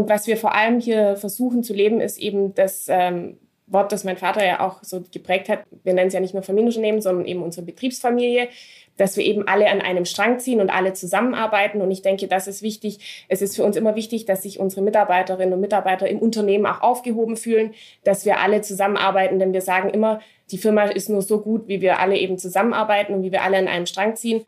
und was wir vor allem hier versuchen zu leben, ist eben das ähm, Wort, das mein Vater ja auch so geprägt hat. Wir nennen es ja nicht nur Familienunternehmen, sondern eben unsere Betriebsfamilie, dass wir eben alle an einem Strang ziehen und alle zusammenarbeiten. Und ich denke, das ist wichtig. Es ist für uns immer wichtig, dass sich unsere Mitarbeiterinnen und Mitarbeiter im Unternehmen auch aufgehoben fühlen, dass wir alle zusammenarbeiten, denn wir sagen immer, die Firma ist nur so gut, wie wir alle eben zusammenarbeiten und wie wir alle an einem Strang ziehen.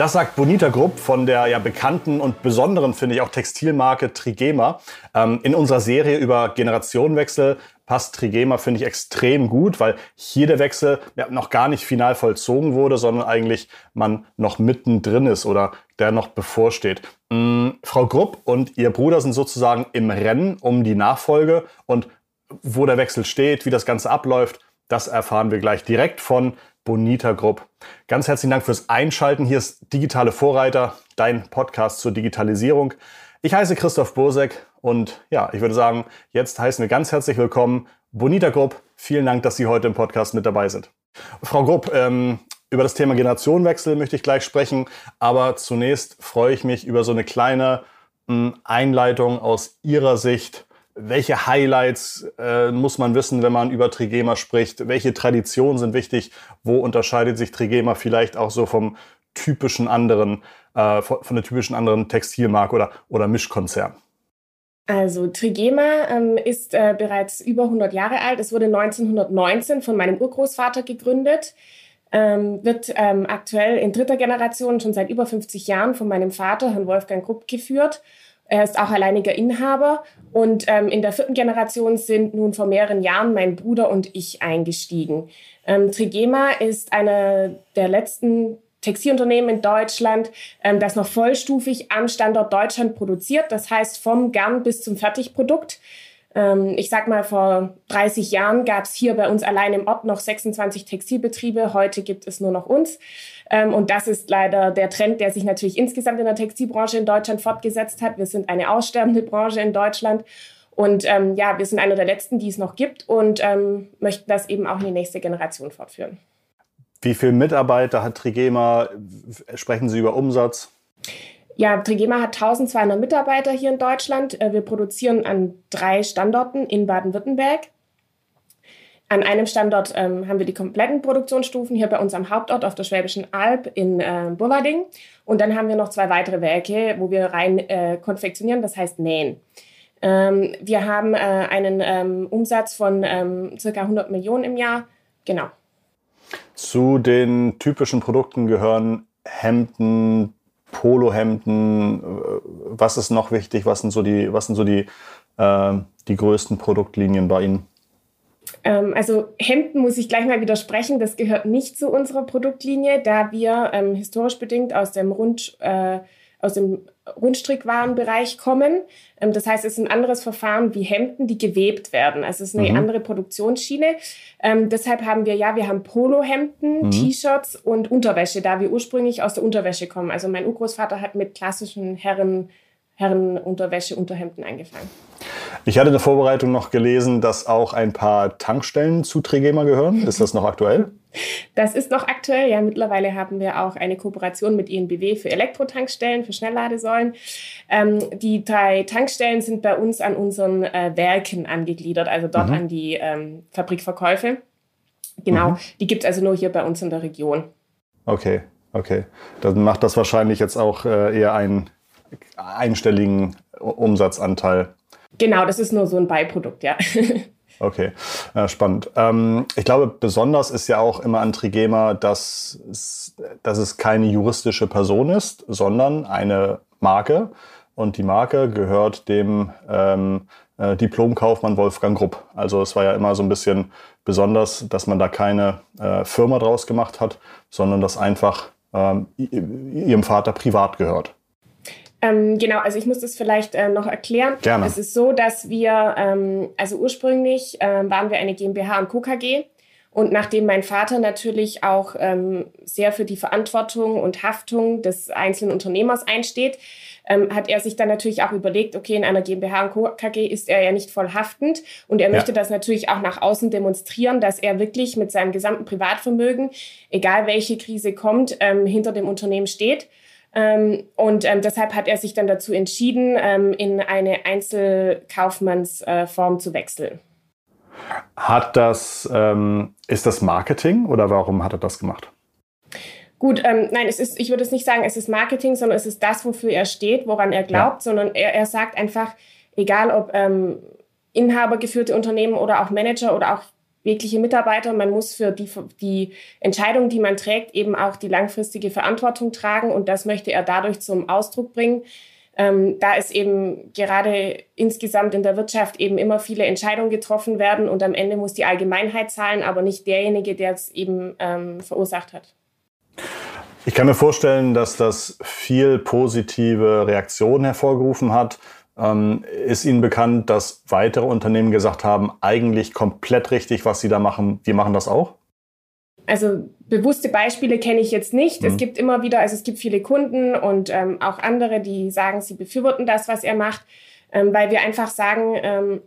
Das sagt Bonita Grupp von der ja bekannten und besonderen, finde ich, auch Textilmarke Trigema. Ähm, in unserer Serie über Generationenwechsel passt Trigema, finde ich, extrem gut, weil hier der Wechsel ja, noch gar nicht final vollzogen wurde, sondern eigentlich man noch mittendrin ist oder der noch bevorsteht. Ähm, Frau Grupp und ihr Bruder sind sozusagen im Rennen um die Nachfolge und wo der Wechsel steht, wie das Ganze abläuft, das erfahren wir gleich direkt von Bonita Group. Ganz herzlichen Dank fürs Einschalten. Hier ist Digitale Vorreiter, dein Podcast zur Digitalisierung. Ich heiße Christoph Bursek und ja, ich würde sagen, jetzt heißen wir ganz herzlich willkommen Bonita Group. Vielen Dank, dass Sie heute im Podcast mit dabei sind. Frau Grupp, ähm, über das Thema Generationenwechsel möchte ich gleich sprechen, aber zunächst freue ich mich über so eine kleine mh, hm, Einleitung aus Ihrer Sicht welche Highlights äh, muss man wissen, wenn man über Trigema spricht? Welche Traditionen sind wichtig? Wo unterscheidet sich Trigema vielleicht auch so vom typischen anderen, äh, von der typischen anderen Textilmarke oder, oder Mischkonzern? Also Trigema ähm, ist äh, bereits über 100 Jahre alt. Es wurde 1919 von meinem Urgroßvater gegründet, ähm, wird ähm, aktuell in dritter Generation schon seit über 50 Jahren von meinem Vater, Herrn Wolfgang Krupp, geführt er ist auch alleiniger Inhaber. Und ähm, in der vierten Generation sind nun vor mehreren Jahren mein Bruder und ich eingestiegen. Ähm, Trigema ist einer der letzten Textilunternehmen in Deutschland, ähm, das noch vollstufig am Standort Deutschland produziert. Das heißt vom Garn bis zum Fertigprodukt. Ähm, ich sag mal, vor 30 Jahren gab es hier bei uns allein im Ort noch 26 Textilbetriebe. Heute gibt es nur noch uns. Ähm, und das ist leider der Trend, der sich natürlich insgesamt in der Textilbranche in Deutschland fortgesetzt hat. Wir sind eine aussterbende Branche in Deutschland. Und ähm, ja, wir sind einer der letzten, die es noch gibt und ähm, möchten das eben auch in die nächste Generation fortführen. Wie viele Mitarbeiter hat Trigema? Sprechen Sie über Umsatz? Ja, Trigema hat 1200 Mitarbeiter hier in Deutschland. Äh, wir produzieren an drei Standorten in Baden-Württemberg. An einem Standort ähm, haben wir die kompletten Produktionsstufen hier bei uns am Hauptort auf der Schwäbischen Alb in äh, Burlading. Und dann haben wir noch zwei weitere Werke, wo wir rein äh, konfektionieren, das heißt nähen. Ähm, wir haben äh, einen ähm, Umsatz von ähm, circa 100 Millionen im Jahr. Genau. Zu den typischen Produkten gehören Hemden, Polohemden. Äh, was ist noch wichtig? Was sind so die, was sind so die, äh, die größten Produktlinien bei Ihnen? Ähm, also Hemden muss ich gleich mal widersprechen, das gehört nicht zu unserer Produktlinie, da wir ähm, historisch bedingt aus dem Rund, äh, aus dem Rundstrickwarenbereich kommen. Ähm, das heißt, es ist ein anderes Verfahren wie Hemden, die gewebt werden. Also es ist eine mhm. andere Produktionsschiene. Ähm, deshalb haben wir, ja, wir haben Polohemden, mhm. T-Shirts und Unterwäsche, da wir ursprünglich aus der Unterwäsche kommen. Also mein Urgroßvater hat mit klassischen Herren Herrenunterwäsche, Unterhemden eingefangen. Ich hatte in der Vorbereitung noch gelesen, dass auch ein paar Tankstellen zu Trigema gehören. Ist das noch aktuell? Das ist noch aktuell. Ja, mittlerweile haben wir auch eine Kooperation mit INBW für Elektrotankstellen, für Schnellladesäulen. Ähm, die drei Tankstellen sind bei uns an unseren äh, Werken angegliedert, also dort mhm. an die ähm, Fabrikverkäufe. Genau, mhm. die gibt es also nur hier bei uns in der Region. Okay, okay. Dann macht das wahrscheinlich jetzt auch äh, eher einen einstelligen Umsatzanteil. Genau, das ist nur so ein Beiprodukt, ja. Okay, äh, spannend. Ähm, ich glaube, besonders ist ja auch immer an Trigema, dass es, dass es keine juristische Person ist, sondern eine Marke. Und die Marke gehört dem ähm, äh, Diplomkaufmann Wolfgang Grupp. Also es war ja immer so ein bisschen besonders, dass man da keine äh, Firma draus gemacht hat, sondern das einfach ähm, ihrem Vater privat gehört. Ähm, genau, also ich muss das vielleicht äh, noch erklären. Gerne. Es ist so, dass wir, ähm, also ursprünglich äh, waren wir eine GmbH und Co. KG. Und nachdem mein Vater natürlich auch ähm, sehr für die Verantwortung und Haftung des einzelnen Unternehmers einsteht, ähm, hat er sich dann natürlich auch überlegt, okay, in einer GmbH und Co. KG ist er ja nicht voll haftend und er ja. möchte das natürlich auch nach außen demonstrieren, dass er wirklich mit seinem gesamten Privatvermögen, egal welche Krise kommt, ähm, hinter dem Unternehmen steht. Ähm, und ähm, deshalb hat er sich dann dazu entschieden, ähm, in eine Einzelkaufmannsform äh, zu wechseln. Hat das, ähm, ist das Marketing oder warum hat er das gemacht? Gut, ähm, nein, es ist, ich würde es nicht sagen, es ist Marketing, sondern es ist das, wofür er steht, woran er glaubt, ja. sondern er, er sagt einfach, egal ob ähm, inhabergeführte Unternehmen oder auch Manager oder auch wirkliche Mitarbeiter, man muss für die, die Entscheidung, die man trägt, eben auch die langfristige Verantwortung tragen und das möchte er dadurch zum Ausdruck bringen. Ähm, da es eben gerade insgesamt in der Wirtschaft eben immer viele Entscheidungen getroffen werden und am Ende muss die Allgemeinheit zahlen, aber nicht derjenige, der es eben ähm, verursacht hat. Ich kann mir vorstellen, dass das viel positive Reaktionen hervorgerufen hat. Ähm, ist Ihnen bekannt, dass weitere Unternehmen gesagt haben, eigentlich komplett richtig, was Sie da machen, wir machen das auch? Also bewusste Beispiele kenne ich jetzt nicht. Mhm. Es gibt immer wieder, also es gibt viele Kunden und ähm, auch andere, die sagen, sie befürworten das, was er macht, ähm, weil wir einfach sagen, ähm,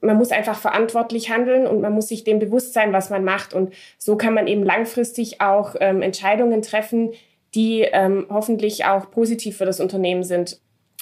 man muss einfach verantwortlich handeln und man muss sich dem bewusst sein, was man macht. Und so kann man eben langfristig auch ähm, Entscheidungen treffen, die ähm, hoffentlich auch positiv für das Unternehmen sind.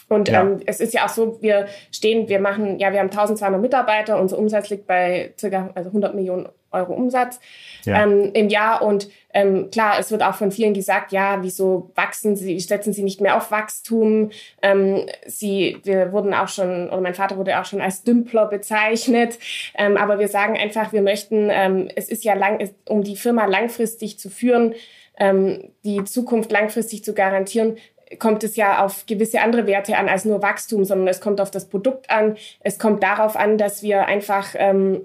Und ja. ähm, es ist ja auch so, wir stehen, wir machen, ja, wir haben 1200 Mitarbeiter, unser Umsatz liegt bei circa also 100 Millionen Euro Umsatz ja. ähm, im Jahr. Und ähm, klar, es wird auch von vielen gesagt, ja, wieso wachsen sie, setzen sie nicht mehr auf Wachstum? Ähm, sie, wir wurden auch schon, oder mein Vater wurde auch schon als Dümpler bezeichnet. Ähm, aber wir sagen einfach, wir möchten, ähm, es ist ja lang, um die Firma langfristig zu führen, ähm, die Zukunft langfristig zu garantieren, kommt es ja auf gewisse andere Werte an als nur Wachstum, sondern es kommt auf das Produkt an. Es kommt darauf an, dass wir einfach, ähm,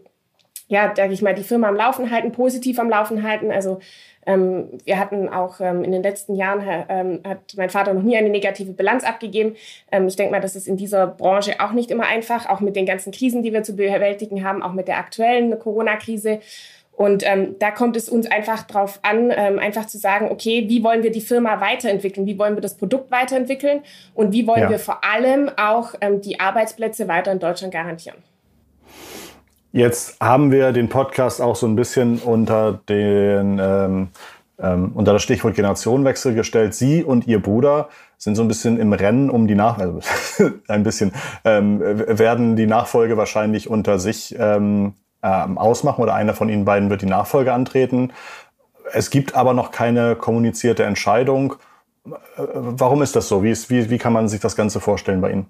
ja, sage ich mal, die Firma am Laufen halten, positiv am Laufen halten. Also ähm, wir hatten auch ähm, in den letzten Jahren, ähm, hat mein Vater noch nie eine negative Bilanz abgegeben. Ähm, ich denke mal, das ist in dieser Branche auch nicht immer einfach, auch mit den ganzen Krisen, die wir zu bewältigen haben, auch mit der aktuellen Corona-Krise. Und ähm, da kommt es uns einfach drauf an, ähm, einfach zu sagen, okay, wie wollen wir die Firma weiterentwickeln? Wie wollen wir das Produkt weiterentwickeln? Und wie wollen ja. wir vor allem auch ähm, die Arbeitsplätze weiter in Deutschland garantieren? Jetzt haben wir den Podcast auch so ein bisschen unter den ähm, ähm, unter das Stichwort Generationenwechsel gestellt. Sie und Ihr Bruder sind so ein bisschen im Rennen um die Nachfolge. Also ein bisschen ähm, werden die Nachfolge wahrscheinlich unter sich ähm, ähm, ausmachen oder einer von Ihnen beiden wird die Nachfolge antreten. Es gibt aber noch keine kommunizierte Entscheidung. Äh, warum ist das so? Wie, ist, wie, wie kann man sich das Ganze vorstellen bei Ihnen?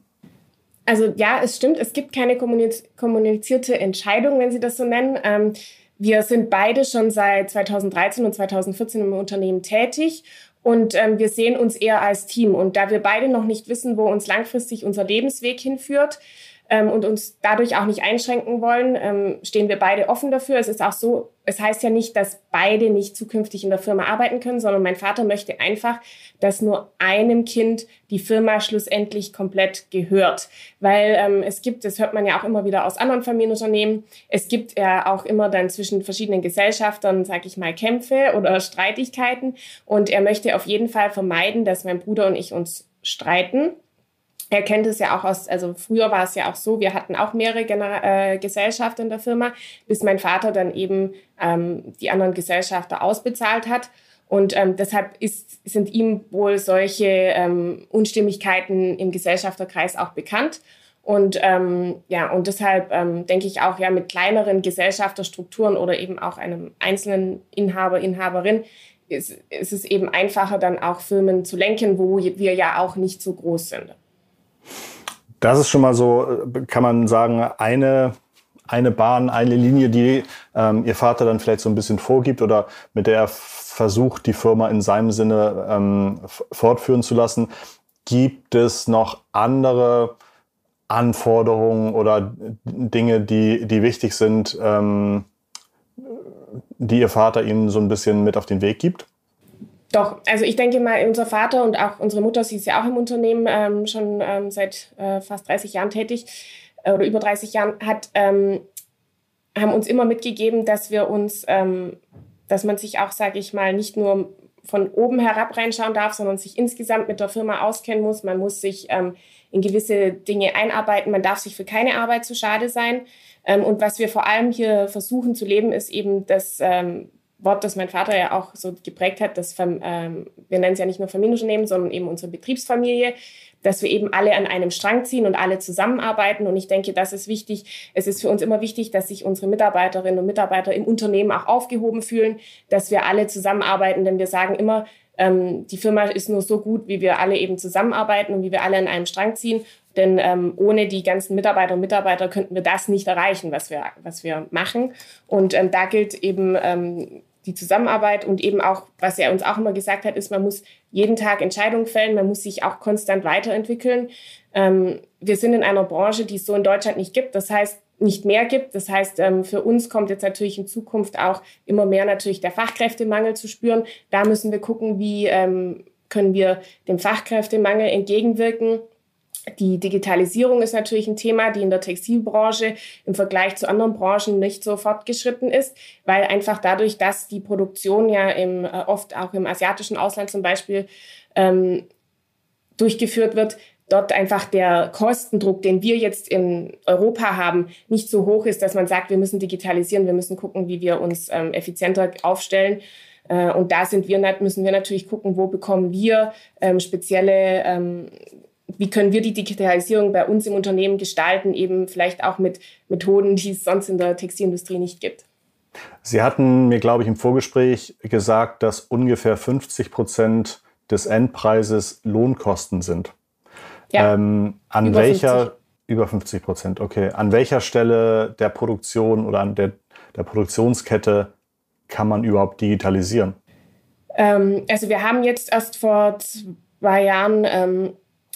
Also ja, es stimmt, es gibt keine kommunizierte Entscheidung, wenn Sie das so nennen. Ähm, wir sind beide schon seit 2013 und 2014 im Unternehmen tätig und ähm, wir sehen uns eher als Team. Und da wir beide noch nicht wissen, wo uns langfristig unser Lebensweg hinführt, ähm, und uns dadurch auch nicht einschränken wollen, ähm, stehen wir beide offen dafür. Es ist auch so, es heißt ja nicht, dass beide nicht zukünftig in der Firma arbeiten können, sondern mein Vater möchte einfach, dass nur einem Kind die Firma schlussendlich komplett gehört. Weil ähm, es gibt, das hört man ja auch immer wieder aus anderen Familienunternehmen, es gibt ja auch immer dann zwischen verschiedenen Gesellschaftern, sag ich mal, Kämpfe oder Streitigkeiten. Und er möchte auf jeden Fall vermeiden, dass mein Bruder und ich uns streiten er kennt es ja auch aus, also früher war es ja auch so, wir hatten auch mehrere Gener äh, Gesellschafter in der Firma, bis mein Vater dann eben ähm, die anderen Gesellschafter ausbezahlt hat. Und ähm, deshalb ist, sind ihm wohl solche ähm, Unstimmigkeiten im Gesellschafterkreis auch bekannt. Und ähm, ja, und deshalb ähm, denke ich auch, ja, mit kleineren Gesellschafterstrukturen oder eben auch einem einzelnen Inhaber, Inhaberin ist, ist es eben einfacher, dann auch Firmen zu lenken, wo wir ja auch nicht so groß sind. Das ist schon mal so, kann man sagen, eine, eine Bahn, eine Linie, die ähm, Ihr Vater dann vielleicht so ein bisschen vorgibt oder mit der er versucht, die Firma in seinem Sinne ähm, fortführen zu lassen. Gibt es noch andere Anforderungen oder Dinge, die, die wichtig sind, ähm, die Ihr Vater Ihnen so ein bisschen mit auf den Weg gibt? Doch, also ich denke mal, unser Vater und auch unsere Mutter, sie ist ja auch im Unternehmen ähm, schon ähm, seit äh, fast 30 Jahren tätig äh, oder über 30 Jahren, hat, ähm, haben uns immer mitgegeben, dass wir uns, ähm, dass man sich auch, sage ich mal, nicht nur von oben herab reinschauen darf, sondern sich insgesamt mit der Firma auskennen muss. Man muss sich ähm, in gewisse Dinge einarbeiten. Man darf sich für keine Arbeit zu schade sein. Ähm, und was wir vor allem hier versuchen zu leben, ist eben das Wort, das mein Vater ja auch so geprägt hat, das, ähm, wir nennen es ja nicht nur Familienunternehmen, sondern eben unsere Betriebsfamilie, dass wir eben alle an einem Strang ziehen und alle zusammenarbeiten. Und ich denke, das ist wichtig. Es ist für uns immer wichtig, dass sich unsere Mitarbeiterinnen und Mitarbeiter im Unternehmen auch aufgehoben fühlen, dass wir alle zusammenarbeiten, denn wir sagen immer, ähm, die Firma ist nur so gut, wie wir alle eben zusammenarbeiten und wie wir alle an einem Strang ziehen. Denn ähm, ohne die ganzen Mitarbeiter und Mitarbeiter könnten wir das nicht erreichen, was wir, was wir machen. Und ähm, da gilt eben ähm, die Zusammenarbeit und eben auch, was er uns auch immer gesagt hat, ist, man muss jeden Tag Entscheidungen fällen, man muss sich auch konstant weiterentwickeln. Ähm, wir sind in einer Branche, die es so in Deutschland nicht gibt. Das heißt, nicht mehr gibt. Das heißt, ähm, für uns kommt jetzt natürlich in Zukunft auch immer mehr natürlich der Fachkräftemangel zu spüren. Da müssen wir gucken, wie ähm, können wir dem Fachkräftemangel entgegenwirken die Digitalisierung ist natürlich ein Thema, die in der Textilbranche im Vergleich zu anderen Branchen nicht so fortgeschritten ist, weil einfach dadurch, dass die Produktion ja im, äh, oft auch im asiatischen Ausland zum Beispiel ähm, durchgeführt wird, dort einfach der Kostendruck, den wir jetzt in Europa haben, nicht so hoch ist, dass man sagt, wir müssen digitalisieren, wir müssen gucken, wie wir uns ähm, effizienter aufstellen. Äh, und da sind wir, müssen wir natürlich gucken, wo bekommen wir ähm, spezielle ähm, wie können wir die Digitalisierung bei uns im Unternehmen gestalten, eben vielleicht auch mit Methoden, die es sonst in der Textilindustrie nicht gibt. Sie hatten mir, glaube ich, im Vorgespräch gesagt, dass ungefähr 50 Prozent des Endpreises Lohnkosten sind. Ja, ähm, an über welcher 50. über 50 Prozent, okay. An welcher Stelle der Produktion oder an der, der Produktionskette kann man überhaupt digitalisieren? Ähm, also wir haben jetzt erst vor zwei Jahren ähm,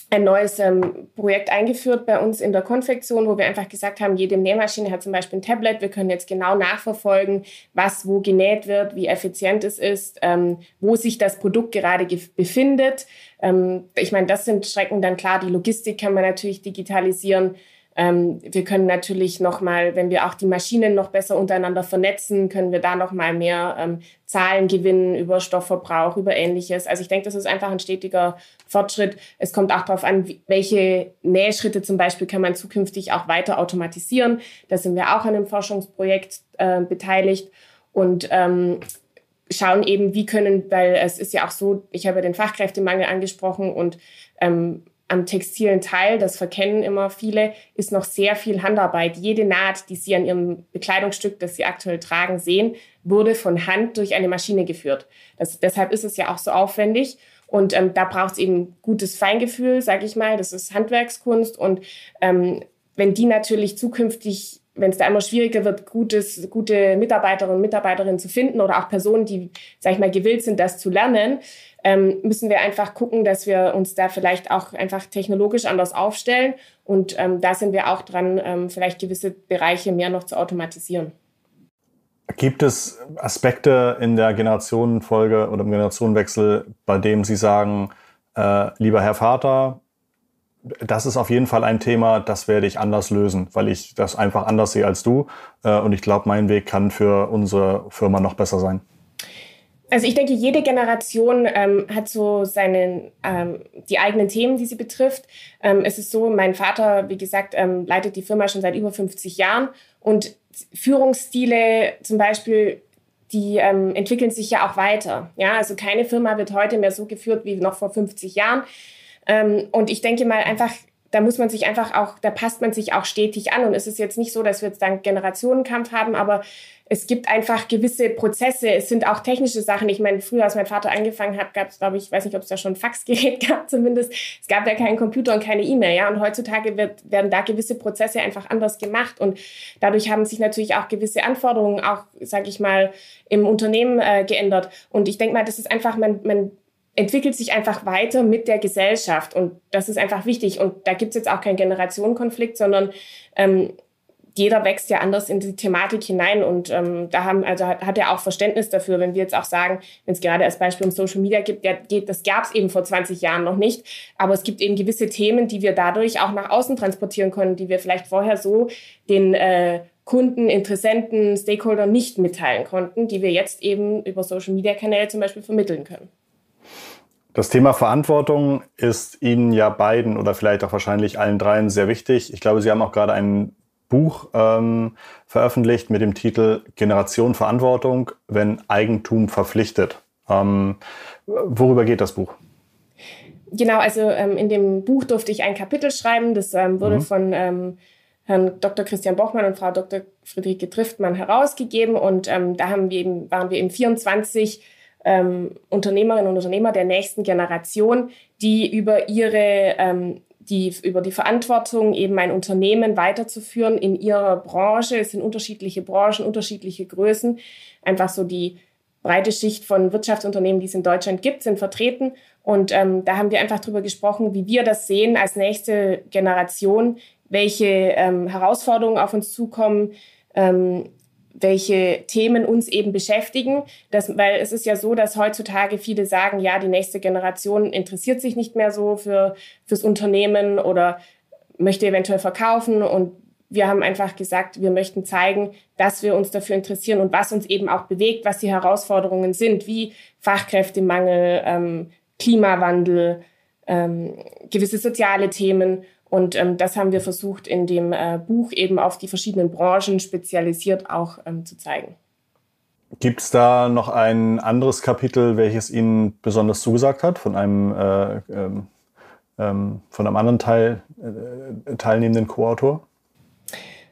ein neues ähm, Projekt eingeführt bei uns in der Konfektion, wo wir einfach gesagt haben, jede Nähmaschine hat zum Beispiel ein Tablet. Wir können jetzt genau nachverfolgen, was wo genäht wird, wie effizient es ist, ähm, wo sich das Produkt gerade befindet. Ähm, ich meine, das sind Strecken dann klar. Die Logistik kann man natürlich digitalisieren. Ähm, wir können natürlich noch mal, wenn wir auch die Maschinen noch besser untereinander vernetzen, können wir da noch mal mehr ähm, Zahlen gewinnen über Stoffverbrauch, über Ähnliches. Also ich denke, das ist einfach ein stetiger Fortschritt. Es kommt auch darauf an, welche Nähschritte zum Beispiel kann man zukünftig auch weiter automatisieren. Da sind wir auch an einem Forschungsprojekt äh, beteiligt und ähm, schauen eben, wie können, weil es ist ja auch so, ich habe ja den Fachkräftemangel angesprochen und ähm, am textilen Teil, das verkennen immer viele, ist noch sehr viel Handarbeit. Jede Naht, die Sie an Ihrem Bekleidungsstück, das Sie aktuell tragen, sehen, wurde von Hand durch eine Maschine geführt. Das, deshalb ist es ja auch so aufwendig. Und ähm, da braucht es eben gutes Feingefühl, sage ich mal. Das ist Handwerkskunst. Und ähm, wenn die natürlich zukünftig wenn es da immer schwieriger wird, gutes, gute Mitarbeiterinnen und Mitarbeiterinnen zu finden oder auch Personen, die, sag ich mal, gewillt sind, das zu lernen, ähm, müssen wir einfach gucken, dass wir uns da vielleicht auch einfach technologisch anders aufstellen. Und ähm, da sind wir auch dran, ähm, vielleicht gewisse Bereiche mehr noch zu automatisieren. Gibt es Aspekte in der Generationenfolge oder im Generationenwechsel, bei dem Sie sagen, äh, lieber Herr Vater, das ist auf jeden Fall ein Thema, das werde ich anders lösen, weil ich das einfach anders sehe als du. Äh, und ich glaube, mein Weg kann für unsere Firma noch besser sein. Also ich denke, jede Generation ähm, hat so seine, ähm, die eigenen Themen, die sie betrifft. Ähm, es ist so, mein Vater, wie gesagt, ähm, leitet die Firma schon seit über 50 Jahren und Führungsstile zum Beispiel, die ähm, entwickeln sich ja auch weiter. Ja, also keine Firma wird heute mehr so geführt wie noch vor 50 Jahren. Ähm, und ich denke mal einfach, da muss man sich einfach auch, da passt man sich auch stetig an. Und es ist jetzt nicht so, dass wir jetzt dann Generationenkampf haben, aber es gibt einfach gewisse Prozesse. Es sind auch technische Sachen. Ich meine, früher, als mein Vater angefangen hat, gab es, glaube ich, weiß nicht, ob es da schon ein Faxgerät gab zumindest. Es gab ja keinen Computer und keine E-Mail. Ja? Und heutzutage wird, werden da gewisse Prozesse einfach anders gemacht. Und dadurch haben sich natürlich auch gewisse Anforderungen auch, sage ich mal, im Unternehmen äh, geändert. Und ich denke mal, das ist einfach, man, man entwickelt sich einfach weiter mit der Gesellschaft. Und das ist einfach wichtig. Und da gibt es jetzt auch keinen Generationenkonflikt, sondern ähm, jeder wächst ja anders in die Thematik hinein. Und ähm, da haben, also hat, hat er auch Verständnis dafür, wenn wir jetzt auch sagen, wenn es gerade als Beispiel um Social Media gibt, der, geht, das gab es eben vor 20 Jahren noch nicht. Aber es gibt eben gewisse Themen, die wir dadurch auch nach außen transportieren können, die wir vielleicht vorher so den äh, Kunden, Interessenten, Stakeholder nicht mitteilen konnten, die wir jetzt eben über Social-Media-Kanäle zum Beispiel vermitteln können. Das Thema Verantwortung ist Ihnen ja beiden oder vielleicht auch wahrscheinlich allen dreien sehr wichtig. Ich glaube, Sie haben auch gerade ein Buch ähm, veröffentlicht mit dem Titel Generation Verantwortung, wenn Eigentum verpflichtet. Ähm, worüber geht das Buch? Genau, also ähm, in dem Buch durfte ich ein Kapitel schreiben. Das ähm, wurde mhm. von ähm, Herrn Dr. Christian Bochmann und Frau Dr. Friederike Triftmann herausgegeben. Und ähm, da haben wir eben, waren wir eben 24 ähm, Unternehmerinnen und Unternehmer der nächsten Generation, die über ihre ähm, die über die Verantwortung, eben ein Unternehmen weiterzuführen in ihrer Branche. Es sind unterschiedliche Branchen, unterschiedliche Größen. Einfach so die breite Schicht von Wirtschaftsunternehmen, die es in Deutschland gibt, sind vertreten. Und ähm, da haben wir einfach darüber gesprochen, wie wir das sehen als nächste Generation, welche ähm, Herausforderungen auf uns zukommen, ähm, welche Themen uns eben beschäftigen. Das, weil es ist ja so, dass heutzutage viele sagen, ja, die nächste Generation interessiert sich nicht mehr so für, fürs Unternehmen oder möchte eventuell verkaufen. Und wir haben einfach gesagt, wir möchten zeigen, dass wir uns dafür interessieren und was uns eben auch bewegt, was die Herausforderungen sind, wie Fachkräftemangel, ähm, Klimawandel, ähm, gewisse soziale Themen. Und ähm, das haben wir versucht in dem äh, Buch eben auf die verschiedenen Branchen spezialisiert auch ähm, zu zeigen. Gibt es da noch ein anderes Kapitel, welches Ihnen besonders zugesagt hat von einem, äh, ähm, ähm von einem anderen Teil, äh, teilnehmenden Co-Autor?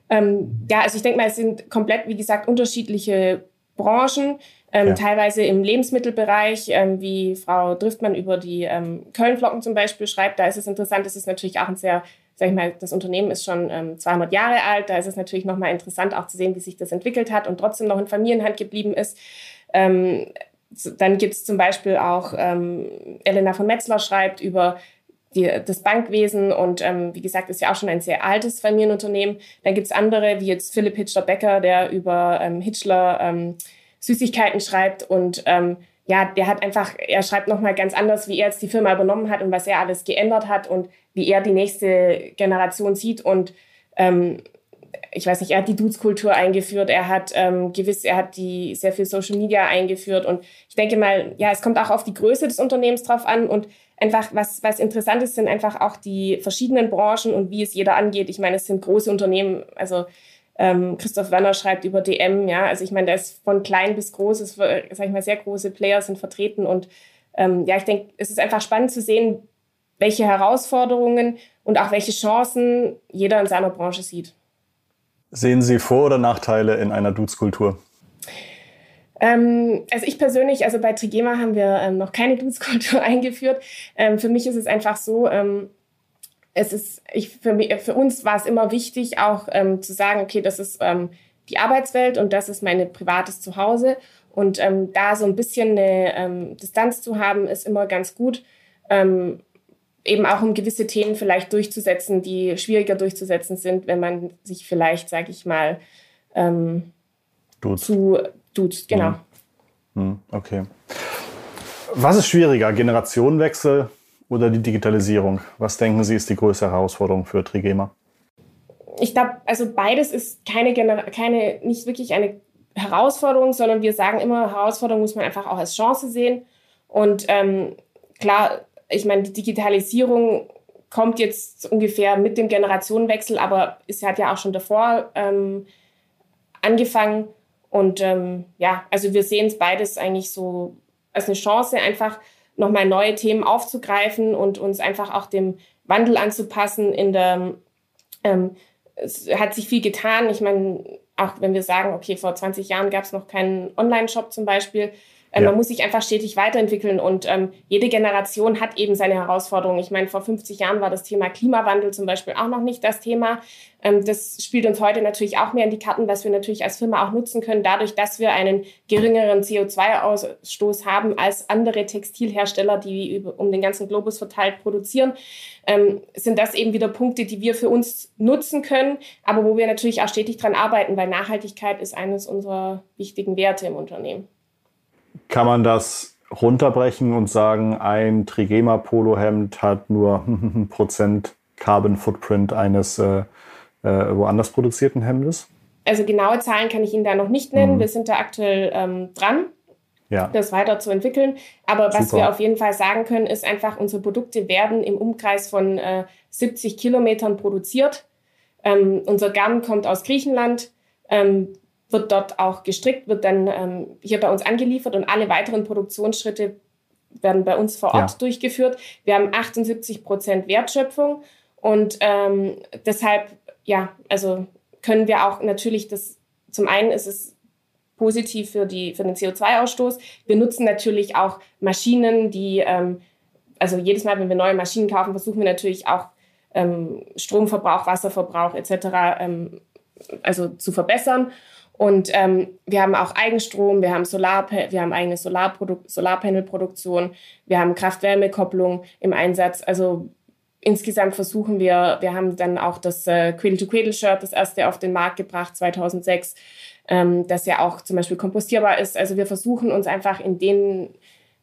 Ähm, ja, also ich denke mal, es sind komplett, wie gesagt, unterschiedliche Branchen ähm, ja. teilweise im Lebensmittelbereich, ähm, wie Frau Driftmann über die ähm, Kölnflocken zum Beispiel schreibt. Da ist es interessant, es ist natürlich auch ein sehr, sag ich mal, das Unternehmen ist schon ähm, 200 Jahre alt. Da ist es natürlich nochmal interessant auch zu sehen, wie sich das entwickelt hat und trotzdem noch in Familienhand geblieben ist. Ähm, dann gibt es zum Beispiel auch, ähm, Elena von Metzler schreibt über die, das Bankwesen und ähm, wie gesagt, ist ja auch schon ein sehr altes Familienunternehmen. Dann gibt es andere, wie jetzt Philipp Hitchler-Becker, der über ähm, Hitchler ähm, Süßigkeiten schreibt und ähm, ja, der hat einfach, er schreibt nochmal ganz anders, wie er jetzt die Firma übernommen hat und was er alles geändert hat und wie er die nächste Generation sieht und ähm, ich weiß nicht, er hat die Dudes-Kultur eingeführt, er hat ähm, gewiss, er hat die sehr viel Social Media eingeführt und ich denke mal, ja, es kommt auch auf die Größe des Unternehmens drauf an und einfach, was, was interessant ist, sind einfach auch die verschiedenen Branchen und wie es jeder angeht. Ich meine, es sind große Unternehmen, also ähm, Christoph Werner schreibt über DM, ja, also ich meine, da ist von klein bis groß, ist, sag ich mal, sehr große Player sind vertreten und ähm, ja, ich denke, es ist einfach spannend zu sehen, welche Herausforderungen und auch welche Chancen jeder in seiner Branche sieht. Sehen Sie Vor- oder Nachteile in einer Dudes-Kultur? Ähm, also ich persönlich, also bei Trigema haben wir ähm, noch keine Dudes-Kultur eingeführt. Ähm, für mich ist es einfach so, ähm, es ist, ich, für, mich, für uns war es immer wichtig, auch ähm, zu sagen, okay, das ist ähm, die Arbeitswelt und das ist mein privates Zuhause. Und ähm, da so ein bisschen eine ähm, Distanz zu haben, ist immer ganz gut. Ähm, eben auch um gewisse Themen vielleicht durchzusetzen, die schwieriger durchzusetzen sind, wenn man sich vielleicht, sage ich mal, ähm, duzt. zu duzt. Genau. Hm. Okay. Was ist schwieriger, Generationenwechsel oder die Digitalisierung? Was denken Sie, ist die größte Herausforderung für Trigema? Ich glaube, also beides ist keine, keine, nicht wirklich eine Herausforderung, sondern wir sagen immer, Herausforderung muss man einfach auch als Chance sehen. Und ähm, klar, ich meine, die Digitalisierung kommt jetzt ungefähr mit dem Generationenwechsel, aber es hat ja auch schon davor ähm, angefangen. Und ähm, ja, also wir sehen es beides eigentlich so als eine Chance, einfach nochmal neue Themen aufzugreifen und uns einfach auch dem Wandel anzupassen. In der, ähm, es hat sich viel getan. Ich meine, auch wenn wir sagen, okay, vor 20 Jahren gab es noch keinen Online-Shop zum Beispiel, äh, ja. Man muss sich einfach stetig weiterentwickeln und ähm, jede Generation hat eben seine Herausforderungen. Ich meine, vor 50 Jahren war das Thema Klimawandel zum Beispiel auch noch nicht das Thema. Ähm, das spielt uns heute natürlich auch mehr in die Karten, was wir natürlich als Firma auch nutzen können, dadurch, dass wir einen geringeren CO2-Ausstoß haben als andere Textilhersteller, die über, um den ganzen Globus verteilt produzieren. Ähm, sind das eben wieder Punkte, die wir für uns nutzen können, aber wo wir natürlich auch stetig dran arbeiten, weil Nachhaltigkeit ist eines unserer wichtigen Werte im Unternehmen. Kann man das runterbrechen und sagen, ein Trigema Polohemd hat nur Prozent Carbon Footprint eines äh, äh, woanders produzierten Hemdes? also genaue Zahlen kann ich Ihnen da noch nicht nennen. Mhm. Wir sind da aktuell ähm, dran, ja. das weiterzuentwickeln. Aber was Super. wir auf jeden Fall sagen können, ist einfach, unsere Produkte werden im Umkreis von äh, 70 Kilometern produziert. Ähm, unser Garn kommt aus Griechenland, ähm, wird dort auch gestrickt, wird dann ähm, hier bei uns angeliefert und alle weiteren Produktionsschritte werden bei uns vor Ort ja. durchgeführt. Wir haben 78 Prozent Wertschöpfung und ähm, deshalb, ja, also können wir auch natürlich das, zum einen ist es positiv für, die, für den CO2-Ausstoß. Wir nutzen natürlich auch Maschinen, die, ähm, also jedes Mal, wenn wir neue Maschinen kaufen, versuchen wir natürlich auch ähm, Stromverbrauch, Wasserverbrauch etc. Ähm, also zu verbessern. Und ähm, wir haben auch Eigenstrom, wir haben, Solar, wir haben eigene Solarpanelproduktion, wir haben Kraft-Wärme-Kopplung im Einsatz. Also insgesamt versuchen wir, wir haben dann auch das äh, Cradle-to-Cradle-Shirt, das erste auf den Markt gebracht 2006, ähm, das ja auch zum Beispiel kompostierbar ist. Also wir versuchen uns einfach in den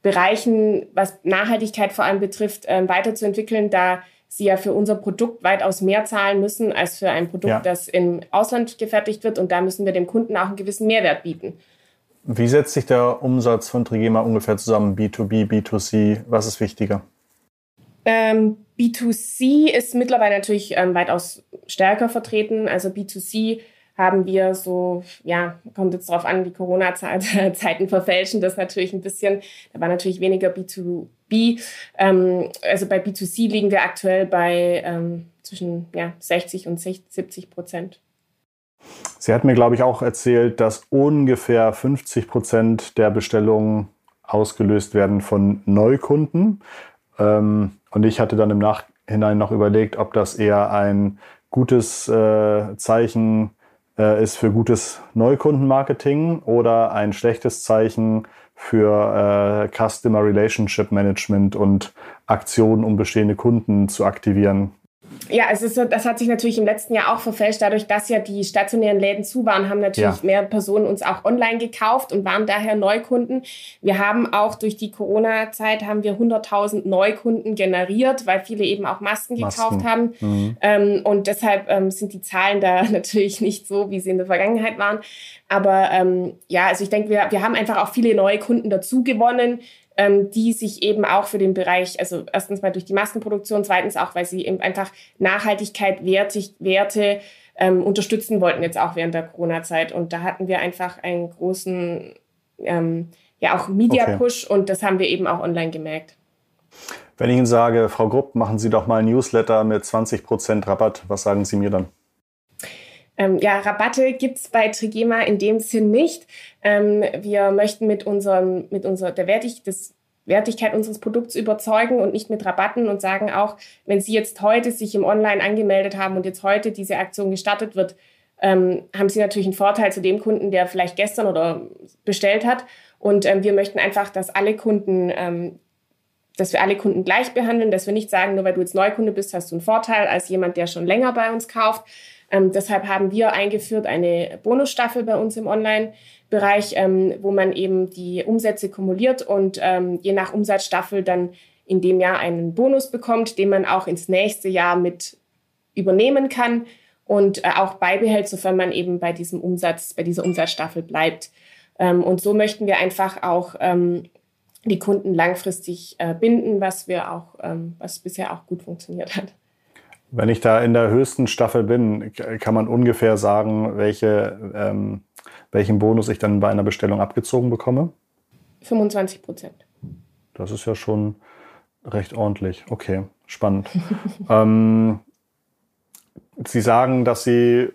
Bereichen, was Nachhaltigkeit vor allem betrifft, äh, weiterzuentwickeln, da sie ja für unser Produkt weitaus mehr zahlen müssen als für ein Produkt, ja. das im Ausland gefertigt wird. Und da müssen wir dem Kunden auch einen gewissen Mehrwert bieten. Wie setzt sich der Umsatz von Trigema ungefähr zusammen? B2B, B2C? Was ist wichtiger? Ähm, B2C ist mittlerweile natürlich ähm, weitaus stärker vertreten. Also B2C haben wir so, ja, kommt jetzt darauf an, die Corona-Zeiten verfälschen das natürlich ein bisschen. Da war natürlich weniger B2B. Ähm, also bei B2C liegen wir aktuell bei ähm, zwischen ja, 60 und 70 Prozent. Sie hat mir, glaube ich, auch erzählt, dass ungefähr 50 Prozent der Bestellungen ausgelöst werden von Neukunden. Ähm, und ich hatte dann im Nachhinein noch überlegt, ob das eher ein gutes äh, Zeichen äh, ist für gutes Neukundenmarketing oder ein schlechtes Zeichen für äh, Customer Relationship Management und Aktionen, um bestehende Kunden zu aktivieren. Ja, es ist, das hat sich natürlich im letzten Jahr auch verfälscht. Dadurch, dass ja die stationären Läden zu waren, haben natürlich ja. mehr Personen uns auch online gekauft und waren daher Neukunden. Wir haben auch durch die Corona-Zeit haben wir 100.000 Neukunden generiert, weil viele eben auch Masken, Masken. gekauft haben. Mhm. Ähm, und deshalb ähm, sind die Zahlen da natürlich nicht so, wie sie in der Vergangenheit waren. Aber ähm, ja, also ich denke, wir, wir haben einfach auch viele neue Kunden dazu gewonnen, ähm, die sich eben auch für den Bereich, also erstens mal durch die Maskenproduktion, zweitens auch, weil sie eben einfach Nachhaltigkeit, Wertig, Werte ähm, unterstützen wollten, jetzt auch während der Corona-Zeit. Und da hatten wir einfach einen großen, ähm, ja auch Media-Push okay. und das haben wir eben auch online gemerkt. Wenn ich Ihnen sage, Frau Grupp, machen Sie doch mal ein Newsletter mit 20% Rabatt, was sagen Sie mir dann? Ähm, ja, Rabatte gibt's bei Trigema in dem Sinn nicht. Ähm, wir möchten mit unserem, mit unserer, der Wertig, des, Wertigkeit unseres Produkts überzeugen und nicht mit Rabatten und sagen auch, wenn Sie jetzt heute sich im Online angemeldet haben und jetzt heute diese Aktion gestartet wird, ähm, haben Sie natürlich einen Vorteil zu dem Kunden, der vielleicht gestern oder bestellt hat. Und ähm, wir möchten einfach, dass alle Kunden ähm, dass wir alle Kunden gleich behandeln, dass wir nicht sagen, nur weil du jetzt Neukunde bist, hast du einen Vorteil als jemand, der schon länger bei uns kauft, ähm, deshalb haben wir eingeführt eine Bonusstaffel bei uns im Online-Bereich, ähm, wo man eben die Umsätze kumuliert und ähm, je nach Umsatzstaffel dann in dem Jahr einen Bonus bekommt, den man auch ins nächste Jahr mit übernehmen kann und äh, auch beibehält, sofern man eben bei diesem Umsatz, bei dieser Umsatzstaffel bleibt. Ähm, und so möchten wir einfach auch ähm, die Kunden langfristig äh, binden, was wir auch, ähm, was bisher auch gut funktioniert hat. Wenn ich da in der höchsten Staffel bin, kann man ungefähr sagen, welche, ähm, welchen Bonus ich dann bei einer Bestellung abgezogen bekomme? 25 Prozent. Das ist ja schon recht ordentlich. Okay, spannend. ähm, Sie sagen, dass Sie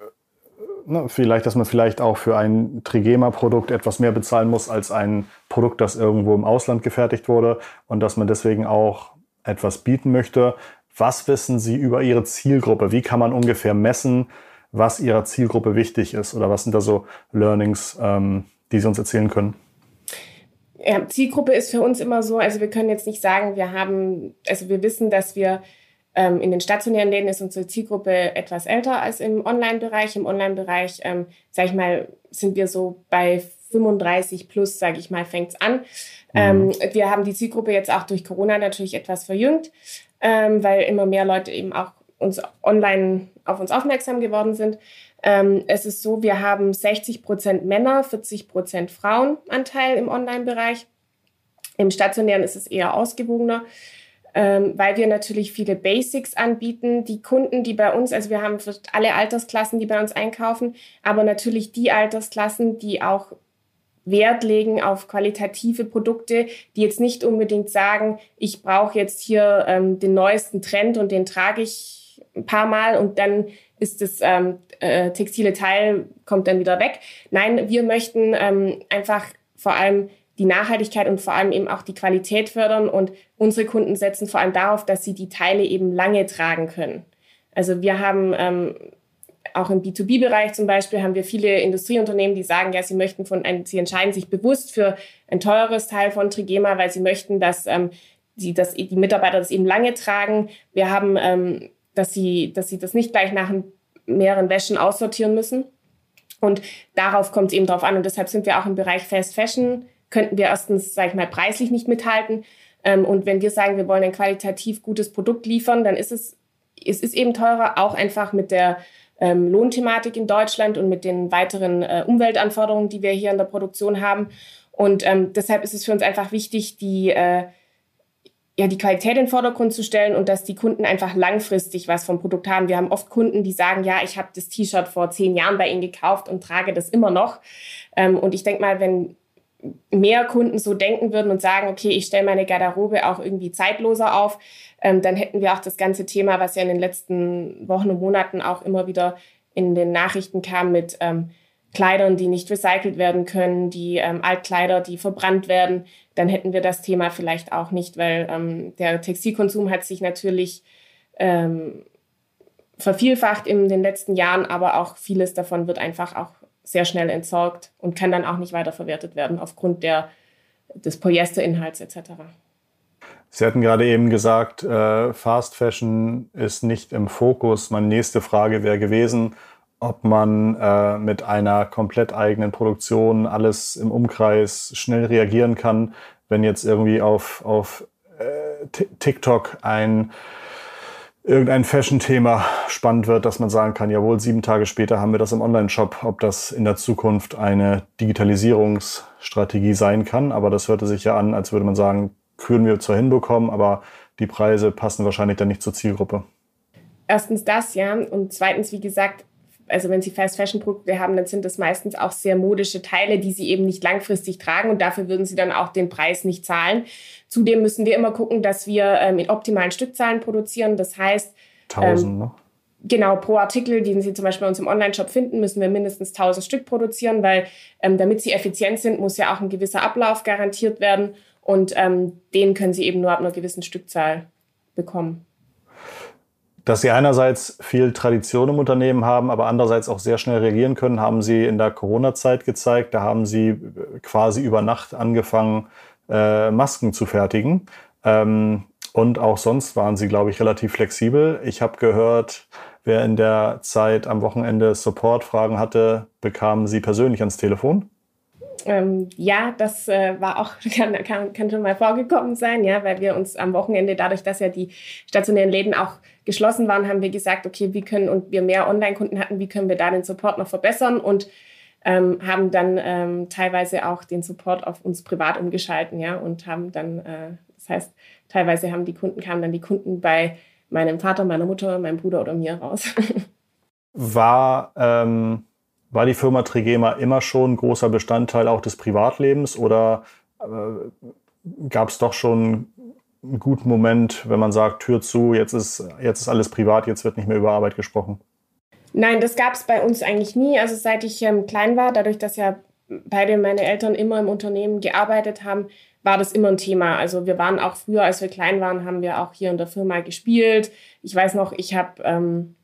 ne, vielleicht, dass man vielleicht auch für ein Trigema-Produkt etwas mehr bezahlen muss als ein Produkt, das irgendwo im Ausland gefertigt wurde und dass man deswegen auch etwas bieten möchte. Was wissen Sie über Ihre Zielgruppe? Wie kann man ungefähr messen, was Ihrer Zielgruppe wichtig ist? Oder was sind da so Learnings, ähm, die Sie uns erzählen können? Ja, Zielgruppe ist für uns immer so, also wir können jetzt nicht sagen, wir haben, also wir wissen, dass wir ähm, in den stationären Läden ist unsere Zielgruppe etwas älter als im Online-Bereich. Im Online-Bereich, ähm, sage ich mal, sind wir so bei 35 plus, sage ich mal, fängt's an. Mhm. Ähm, wir haben die Zielgruppe jetzt auch durch Corona natürlich etwas verjüngt ähm, weil immer mehr Leute eben auch uns online auf uns aufmerksam geworden sind. Ähm, es ist so, wir haben 60 Prozent Männer, 40 Prozent Frauenanteil im Online-Bereich. Im stationären ist es eher ausgewogener, ähm, weil wir natürlich viele Basics anbieten. Die Kunden, die bei uns, also wir haben alle Altersklassen, die bei uns einkaufen, aber natürlich die Altersklassen, die auch Wert legen auf qualitative Produkte, die jetzt nicht unbedingt sagen, ich brauche jetzt hier ähm, den neuesten Trend und den trage ich ein paar Mal und dann ist das ähm, äh, textile Teil kommt dann wieder weg. Nein, wir möchten ähm, einfach vor allem die Nachhaltigkeit und vor allem eben auch die Qualität fördern und unsere Kunden setzen vor allem darauf, dass sie die Teile eben lange tragen können. Also wir haben ähm, auch im B2B-Bereich zum Beispiel haben wir viele Industrieunternehmen, die sagen, ja, sie möchten von, ein, sie entscheiden sich bewusst für ein teures Teil von Trigema, weil sie möchten, dass ähm, sie, dass die Mitarbeiter das eben lange tragen. Wir haben, ähm, dass sie, dass sie das nicht gleich nach mehreren Wäschen aussortieren müssen. Und darauf kommt es eben drauf an. Und deshalb sind wir auch im Bereich Fast Fashion könnten wir erstens, sage ich mal, preislich nicht mithalten. Ähm, und wenn wir sagen, wir wollen ein qualitativ gutes Produkt liefern, dann ist es, es ist eben teurer, auch einfach mit der ähm, Lohnthematik in Deutschland und mit den weiteren äh, Umweltanforderungen, die wir hier in der Produktion haben. Und ähm, deshalb ist es für uns einfach wichtig, die, äh, ja, die Qualität in den Vordergrund zu stellen und dass die Kunden einfach langfristig was vom Produkt haben. Wir haben oft Kunden, die sagen, ja, ich habe das T-Shirt vor zehn Jahren bei Ihnen gekauft und trage das immer noch. Ähm, und ich denke mal, wenn mehr Kunden so denken würden und sagen, okay, ich stelle meine Garderobe auch irgendwie zeitloser auf, ähm, dann hätten wir auch das ganze Thema, was ja in den letzten Wochen und Monaten auch immer wieder in den Nachrichten kam mit ähm, Kleidern, die nicht recycelt werden können, die ähm, Altkleider, die verbrannt werden, dann hätten wir das Thema vielleicht auch nicht, weil ähm, der Textilkonsum hat sich natürlich ähm, vervielfacht in den letzten Jahren, aber auch vieles davon wird einfach auch sehr schnell entsorgt und kann dann auch nicht weiterverwertet werden aufgrund der, des Polyesterinhalts etc. Sie hatten gerade eben gesagt, äh, Fast Fashion ist nicht im Fokus. Meine nächste Frage wäre gewesen, ob man äh, mit einer komplett eigenen Produktion alles im Umkreis schnell reagieren kann, wenn jetzt irgendwie auf, auf äh, TikTok ein irgendein Fashion-Thema spannend wird, dass man sagen kann, jawohl, sieben Tage später haben wir das im Online-Shop, ob das in der Zukunft eine Digitalisierungsstrategie sein kann. Aber das hörte sich ja an, als würde man sagen, können wir zwar hinbekommen, aber die Preise passen wahrscheinlich dann nicht zur Zielgruppe. Erstens das, ja. Und zweitens, wie gesagt, also wenn Sie Fast-Fashion-Produkte haben, dann sind das meistens auch sehr modische Teile, die Sie eben nicht langfristig tragen und dafür würden Sie dann auch den Preis nicht zahlen. Zudem müssen wir immer gucken, dass wir ähm, in optimalen Stückzahlen produzieren. Das heißt, 1000, ähm, ne? Genau, pro Artikel, den Sie zum Beispiel bei uns im Online-Shop finden, müssen wir mindestens 1000 Stück produzieren, weil ähm, damit sie effizient sind, muss ja auch ein gewisser Ablauf garantiert werden und ähm, den können Sie eben nur ab einer gewissen Stückzahl bekommen dass sie einerseits viel Tradition im Unternehmen haben, aber andererseits auch sehr schnell reagieren können, haben sie in der Corona-Zeit gezeigt. Da haben sie äh, quasi über Nacht angefangen, äh, Masken zu fertigen. Ähm, und auch sonst waren sie, glaube ich, relativ flexibel. Ich habe gehört, wer in der Zeit am Wochenende Support-Fragen hatte, bekam sie persönlich ans Telefon. Ähm, ja, das äh, war auch, kann, kann, kann schon mal vorgekommen sein, ja, weil wir uns am Wochenende, dadurch, dass ja die stationären Läden auch geschlossen waren, haben wir gesagt, okay, wie können und wir mehr Online-Kunden hatten, wie können wir da den Support noch verbessern und ähm, haben dann ähm, teilweise auch den Support auf uns privat umgeschalten, ja, und haben dann, äh, das heißt, teilweise haben die Kunden, kamen dann die Kunden bei meinem Vater, meiner Mutter, meinem Bruder oder mir raus. War ähm war die Firma Trigema immer schon ein großer Bestandteil auch des Privatlebens oder äh, gab es doch schon einen guten Moment, wenn man sagt, Tür zu, jetzt ist, jetzt ist alles privat, jetzt wird nicht mehr über Arbeit gesprochen? Nein, das gab es bei uns eigentlich nie. Also seit ich ähm, klein war, dadurch, dass ja beide meine Eltern immer im Unternehmen gearbeitet haben, war das immer ein Thema. Also wir waren auch früher, als wir klein waren, haben wir auch hier in der Firma gespielt. Ich weiß noch, ich habe ähm,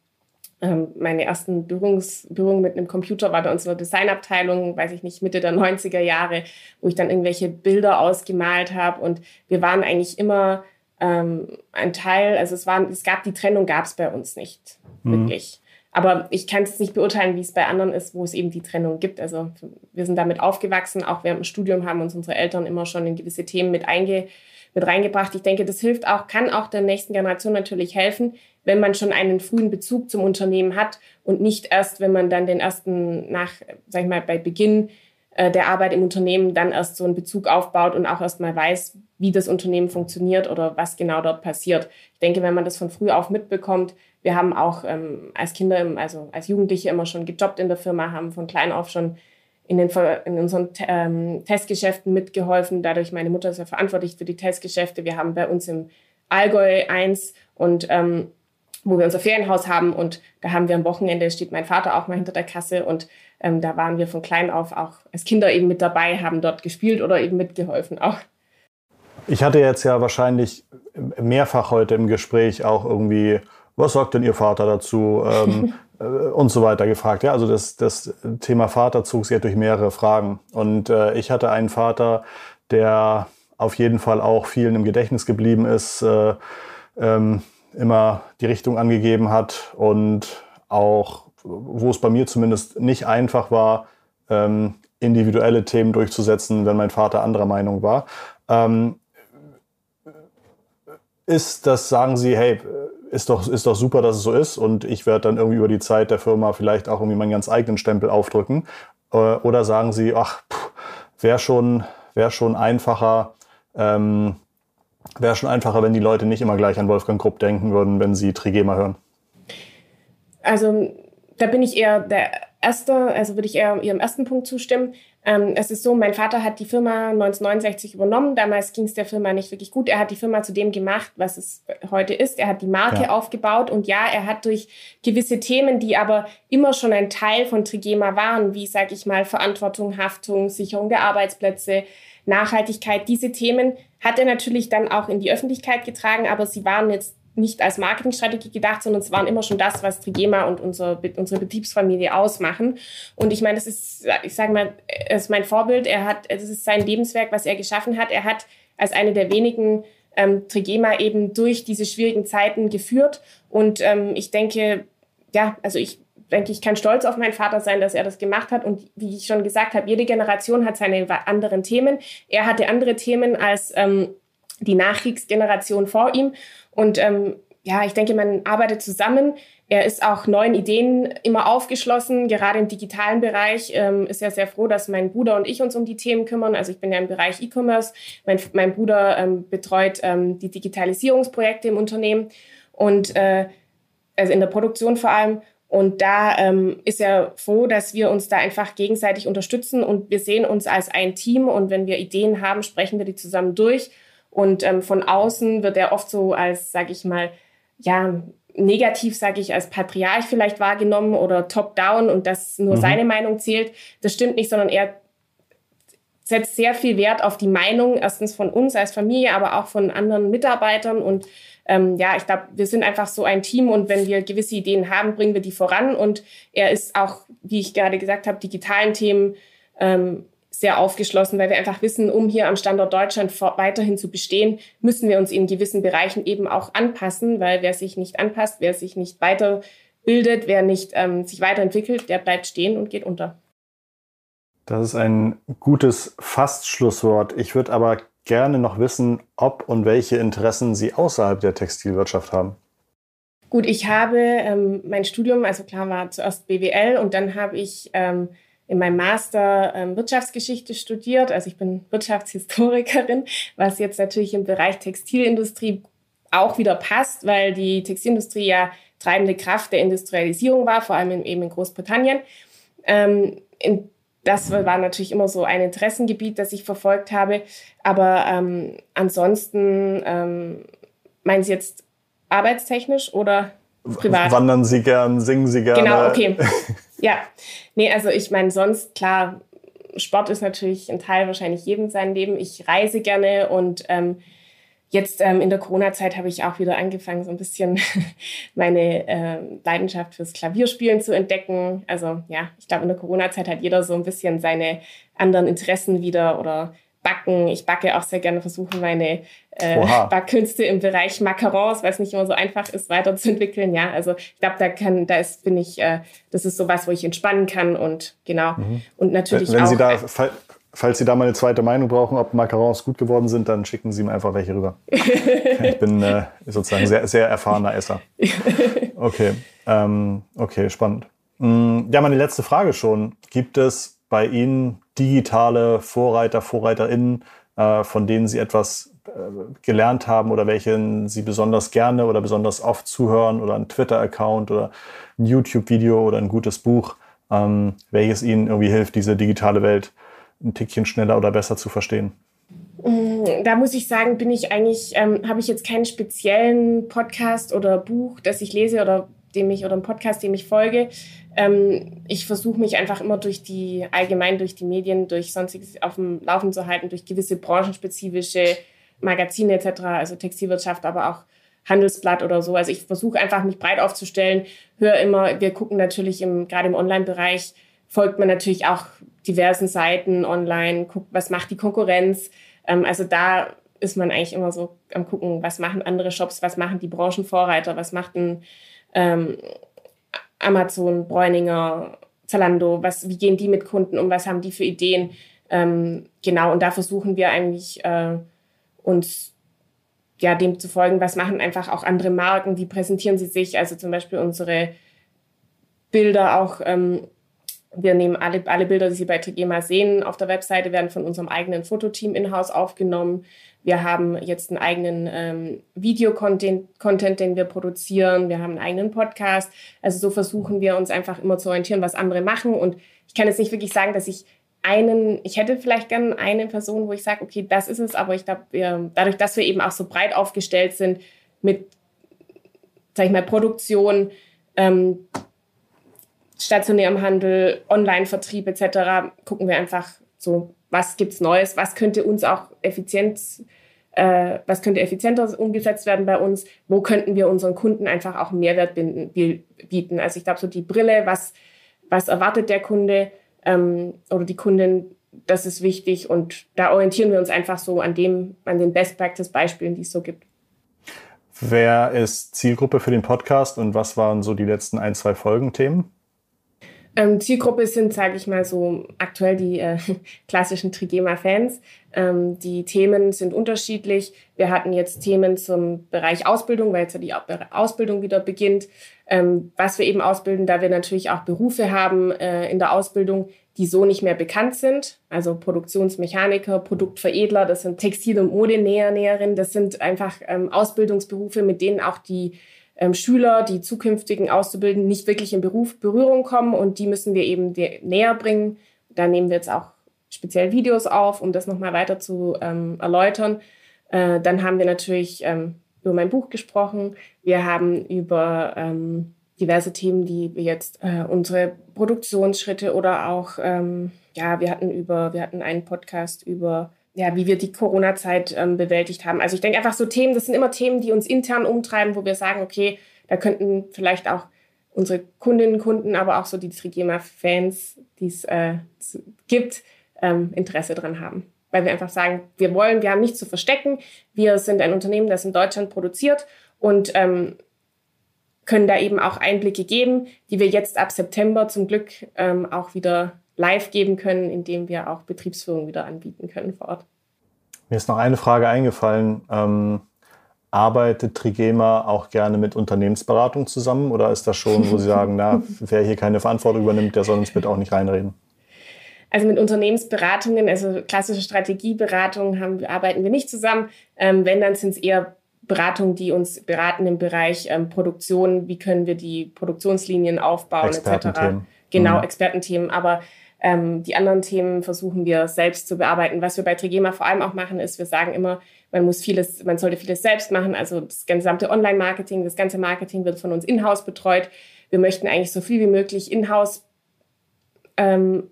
meine ersten Berührungs Berührungen mit einem Computer war bei unserer Designabteilung, weiß ich nicht, Mitte der 90er Jahre, wo ich dann irgendwelche Bilder ausgemalt habe. Und wir waren eigentlich immer ähm, ein Teil, also es, waren, es gab die Trennung, gab es bei uns nicht mhm. wirklich. Aber ich kann es nicht beurteilen, wie es bei anderen ist, wo es eben die Trennung gibt. Also wir sind damit aufgewachsen, auch während dem Studium haben uns unsere Eltern immer schon in gewisse Themen mit, einge mit reingebracht. Ich denke, das hilft auch, kann auch der nächsten Generation natürlich helfen, wenn man schon einen frühen Bezug zum Unternehmen hat und nicht erst, wenn man dann den ersten nach, sag ich mal, bei Beginn äh, der Arbeit im Unternehmen dann erst so einen Bezug aufbaut und auch erst mal weiß, wie das Unternehmen funktioniert oder was genau dort passiert. Ich denke, wenn man das von früh auf mitbekommt, wir haben auch ähm, als Kinder, also als Jugendliche immer schon gejobbt in der Firma, haben von klein auf schon in, den, in unseren ähm, Testgeschäften mitgeholfen. Dadurch, meine Mutter ist ja verantwortlich für die Testgeschäfte. Wir haben bei uns im Allgäu eins und ähm, wo wir unser Ferienhaus haben und da haben wir am Wochenende, steht mein Vater auch mal hinter der Kasse und ähm, da waren wir von klein auf auch als Kinder eben mit dabei, haben dort gespielt oder eben mitgeholfen auch. Ich hatte jetzt ja wahrscheinlich mehrfach heute im Gespräch auch irgendwie, was sagt denn Ihr Vater dazu? Ähm, äh, und so weiter gefragt. Ja, also das, das Thema Vater zog sich ja durch mehrere Fragen. Und äh, ich hatte einen Vater, der auf jeden Fall auch vielen im Gedächtnis geblieben ist, äh, ähm, immer die Richtung angegeben hat und auch, wo es bei mir zumindest nicht einfach war, ähm, individuelle Themen durchzusetzen, wenn mein Vater anderer Meinung war. Ähm, ist das, sagen Sie, hey, ist doch, ist doch super, dass es so ist und ich werde dann irgendwie über die Zeit der Firma vielleicht auch irgendwie meinen ganz eigenen Stempel aufdrücken? Äh, oder sagen Sie, ach, wäre schon, wär schon einfacher, ähm, wäre schon einfacher, wenn die Leute nicht immer gleich an Wolfgang Grupp denken würden, wenn sie Trigema hören? Also da bin ich eher der Erste, also würde ich eher Ihrem ersten Punkt zustimmen. Ähm, es ist so, mein Vater hat die Firma 1969 übernommen. Damals ging es der Firma nicht wirklich gut. Er hat die Firma zu dem gemacht, was es heute ist. Er hat die Marke ja. aufgebaut und ja, er hat durch gewisse Themen, die aber immer schon ein Teil von Trigema waren, wie sage ich mal Verantwortung, Haftung, Sicherung der Arbeitsplätze, Nachhaltigkeit, diese Themen hat er natürlich dann auch in die Öffentlichkeit getragen, aber sie waren jetzt nicht als Marketingstrategie gedacht, sondern es waren immer schon das, was Trigema und unsere, unsere Betriebsfamilie ausmachen. Und ich meine, das ist, ich sage mal, es ist mein Vorbild. Er hat, es ist sein Lebenswerk, was er geschaffen hat. Er hat als eine der wenigen ähm, Trigema eben durch diese schwierigen Zeiten geführt. Und ähm, ich denke, ja, also ich denke, ich kann stolz auf meinen Vater sein, dass er das gemacht hat. Und wie ich schon gesagt habe, jede Generation hat seine anderen Themen. Er hatte andere Themen als ähm, die Nachkriegsgeneration vor ihm. Und ähm, ja, ich denke, man arbeitet zusammen. Er ist auch neuen Ideen immer aufgeschlossen. Gerade im digitalen Bereich ähm, ist er sehr froh, dass mein Bruder und ich uns um die Themen kümmern. Also ich bin ja im Bereich E-Commerce. Mein, mein Bruder ähm, betreut ähm, die Digitalisierungsprojekte im Unternehmen und äh, also in der Produktion vor allem. Und da ähm, ist er froh, dass wir uns da einfach gegenseitig unterstützen und wir sehen uns als ein Team. Und wenn wir Ideen haben, sprechen wir die zusammen durch und ähm, von außen wird er oft so als, sage ich mal, ja, negativ, sage ich, als Patriarch vielleicht wahrgenommen oder top-down und dass nur mhm. seine Meinung zählt. Das stimmt nicht, sondern er setzt sehr viel Wert auf die Meinung, erstens von uns als Familie, aber auch von anderen Mitarbeitern. Und ähm, ja, ich glaube, wir sind einfach so ein Team und wenn wir gewisse Ideen haben, bringen wir die voran. Und er ist auch, wie ich gerade gesagt habe, digitalen Themen ähm, sehr aufgeschlossen, weil wir einfach wissen, um hier am Standort Deutschland weiterhin zu bestehen, müssen wir uns in gewissen Bereichen eben auch anpassen, weil wer sich nicht anpasst, wer sich nicht weiterbildet, wer nicht ähm, sich weiterentwickelt, der bleibt stehen und geht unter. Das ist ein gutes Fastschlusswort. Ich würde aber gerne noch wissen, ob und welche Interessen Sie außerhalb der Textilwirtschaft haben. Gut, ich habe ähm, mein Studium, also klar war zuerst BWL und dann habe ich ähm, in meinem Master ähm, Wirtschaftsgeschichte studiert. Also ich bin Wirtschaftshistorikerin, was jetzt natürlich im Bereich Textilindustrie auch wieder passt, weil die Textilindustrie ja treibende Kraft der Industrialisierung war, vor allem in, eben in Großbritannien. Ähm, in, das war natürlich immer so ein Interessengebiet, das ich verfolgt habe. Aber ähm, ansonsten ähm, meinen Sie jetzt arbeitstechnisch oder privat? Wandern Sie gern, singen Sie gerne? Genau, okay. Ja, nee, also ich meine, sonst klar, Sport ist natürlich ein Teil wahrscheinlich jedem sein Leben. Ich reise gerne und ähm, jetzt ähm, in der Corona-Zeit habe ich auch wieder angefangen, so ein bisschen meine äh, Leidenschaft fürs Klavierspielen zu entdecken. Also ja, ich glaube, in der Corona-Zeit hat jeder so ein bisschen seine anderen Interessen wieder oder Backen. Ich backe auch sehr gerne, versuche meine äh, Backkünste im Bereich Macarons, weil es nicht immer so einfach ist, weiterzuentwickeln. Ja, also ich glaube, da kann, da ist, bin ich, äh, das ist sowas, wo ich entspannen kann und genau. Mhm. Und natürlich wenn, wenn auch. Sie da, falls Sie da mal eine zweite Meinung brauchen, ob Macarons gut geworden sind, dann schicken Sie mir einfach welche rüber. ich bin äh, sozusagen sehr, sehr erfahrener Esser. Okay, ähm, okay, spannend. Mm, ja, meine letzte Frage schon. Gibt es bei Ihnen digitale Vorreiter, VorreiterInnen, äh, von denen Sie etwas äh, gelernt haben oder welchen Sie besonders gerne oder besonders oft zuhören oder ein Twitter-Account oder ein YouTube-Video oder ein gutes Buch, ähm, welches Ihnen irgendwie hilft, diese digitale Welt ein Tickchen schneller oder besser zu verstehen? Mm, da muss ich sagen, bin ich eigentlich, ähm, habe ich jetzt keinen speziellen Podcast oder Buch, das ich lese oder dem ich oder einen Podcast, dem ich folge. Ähm, ich versuche mich einfach immer durch die, allgemein durch die Medien, durch sonstiges auf dem Laufen zu halten, durch gewisse branchenspezifische Magazine etc., also Textilwirtschaft, aber auch Handelsblatt oder so. Also ich versuche einfach mich breit aufzustellen, höre immer, wir gucken natürlich im, gerade im Online-Bereich, folgt man natürlich auch diversen Seiten online, guckt, was macht die Konkurrenz. Ähm, also da ist man eigentlich immer so am gucken, was machen andere Shops, was machen die Branchenvorreiter, was macht ein ähm, Amazon, Bräuninger, Zalando, was, wie gehen die mit Kunden um, was haben die für Ideen. Ähm, genau, und da versuchen wir eigentlich äh, uns ja, dem zu folgen, was machen einfach auch andere Marken, wie präsentieren sie sich, also zum Beispiel unsere Bilder auch ähm, wir nehmen alle, alle Bilder, die Sie bei Trigema sehen, auf der Webseite, werden von unserem eigenen Fototeam in-house aufgenommen. Wir haben jetzt einen eigenen ähm, Videocontent, Content, den wir produzieren. Wir haben einen eigenen Podcast. Also so versuchen wir uns einfach immer zu orientieren, was andere machen. Und ich kann jetzt nicht wirklich sagen, dass ich einen, ich hätte vielleicht gern eine Person, wo ich sage, okay, das ist es, aber ich glaube, dadurch, dass wir eben auch so breit aufgestellt sind mit, sag ich mal, Produktion, ähm, stationärem Handel, Online-Vertrieb etc. gucken wir einfach so, was gibt's Neues, was könnte uns auch effizient, äh, was könnte effizienter umgesetzt werden bei uns, wo könnten wir unseren Kunden einfach auch Mehrwert bieten. Also ich glaube, so die Brille, was, was erwartet der Kunde ähm, oder die Kundin, das ist wichtig und da orientieren wir uns einfach so an dem, an den Best-Practice-Beispielen, die es so gibt. Wer ist Zielgruppe für den Podcast und was waren so die letzten ein, zwei Folgenthemen? Ähm, Zielgruppe sind, sage ich mal so, aktuell die äh, klassischen Trigema-Fans. Ähm, die Themen sind unterschiedlich. Wir hatten jetzt Themen zum Bereich Ausbildung, weil jetzt ja die Ausbildung wieder beginnt. Ähm, was wir eben ausbilden, da wir natürlich auch Berufe haben äh, in der Ausbildung, die so nicht mehr bekannt sind. Also Produktionsmechaniker, Produktveredler, das sind Textil- und Modenäher, Näherin. Das sind einfach ähm, Ausbildungsberufe, mit denen auch die Schüler, die zukünftigen Auszubildenden nicht wirklich in Beruf Berührung kommen und die müssen wir eben näher bringen. Da nehmen wir jetzt auch speziell Videos auf, um das nochmal weiter zu ähm, erläutern. Äh, dann haben wir natürlich ähm, über mein Buch gesprochen. Wir haben über ähm, diverse Themen, die wir jetzt äh, unsere Produktionsschritte oder auch ähm, ja, wir hatten über wir hatten einen Podcast über ja, wie wir die Corona-Zeit ähm, bewältigt haben. Also ich denke einfach so Themen, das sind immer Themen, die uns intern umtreiben, wo wir sagen, okay, da könnten vielleicht auch unsere Kundinnen, Kunden, aber auch so die Trigema-Fans, die es äh, gibt, ähm, Interesse dran haben. Weil wir einfach sagen, wir wollen, wir haben nichts zu verstecken. Wir sind ein Unternehmen, das in Deutschland produziert und ähm, können da eben auch Einblicke geben, die wir jetzt ab September zum Glück ähm, auch wieder live geben können, indem wir auch Betriebsführung wieder anbieten können vor Ort. Mir ist noch eine Frage eingefallen. Ähm, arbeitet Trigema auch gerne mit Unternehmensberatung zusammen oder ist das schon, wo Sie sagen, na, wer hier keine Verantwortung übernimmt, der soll uns bitte auch nicht reinreden? Also mit Unternehmensberatungen, also klassische Strategieberatungen haben, arbeiten wir nicht zusammen. Ähm, wenn, dann sind es eher Beratungen, die uns beraten im Bereich ähm, Produktion, wie können wir die Produktionslinien aufbauen etc. Genau, mhm. Expertenthemen. Aber ähm, die anderen Themen versuchen wir selbst zu bearbeiten. Was wir bei Trigema vor allem auch machen, ist, wir sagen immer, man muss vieles, man sollte vieles selbst machen. Also das gesamte Online-Marketing, das ganze Marketing wird von uns in-house betreut. Wir möchten eigentlich so viel wie möglich in-house ähm,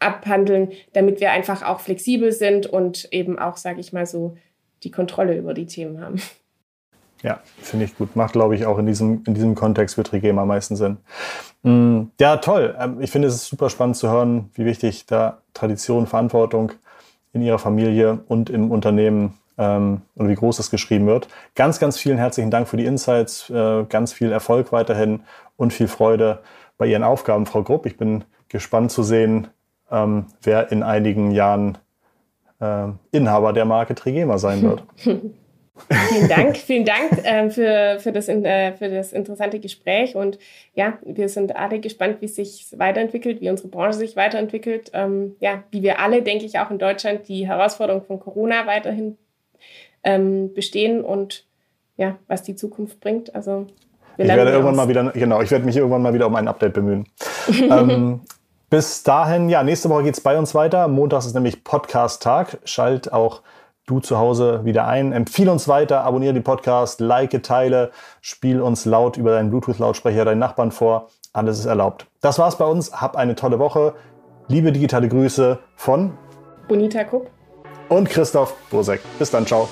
abhandeln, damit wir einfach auch flexibel sind und eben auch, sage ich mal so, die Kontrolle über die Themen haben. Ja, finde ich gut. Macht, glaube ich, auch in diesem, in diesem Kontext für Trigema am meisten Sinn. Mm, ja, toll. Ähm, ich finde es super spannend zu hören, wie wichtig da Tradition, Verantwortung in Ihrer Familie und im Unternehmen ähm, oder wie groß das geschrieben wird. Ganz, ganz vielen herzlichen Dank für die Insights, äh, ganz viel Erfolg weiterhin und viel Freude bei Ihren Aufgaben, Frau Grupp. Ich bin gespannt zu sehen, ähm, wer in einigen Jahren äh, Inhaber der Marke Trigema sein wird. vielen Dank, vielen Dank ähm, für, für, das, äh, für das interessante Gespräch. Und ja, wir sind alle gespannt, wie es sich weiterentwickelt, wie unsere Branche sich weiterentwickelt. Ähm, ja, wie wir alle, denke ich, auch in Deutschland die Herausforderung von Corona weiterhin ähm, bestehen und ja, was die Zukunft bringt. Also ich werde irgendwann aus. mal wieder, genau, ich werde mich irgendwann mal wieder um ein Update bemühen. ähm, bis dahin, ja, nächste Woche geht es bei uns weiter. Montags ist nämlich Podcast-Tag. Schalt auch du zu Hause wieder ein. Empfehle uns weiter, abonniere den Podcast, like, teile, spiel uns laut über deinen Bluetooth-Lautsprecher deinen Nachbarn vor. Alles ist erlaubt. Das war's bei uns. Hab eine tolle Woche. Liebe digitale Grüße von Bonita Kupp und Christoph Bosek. Bis dann, ciao.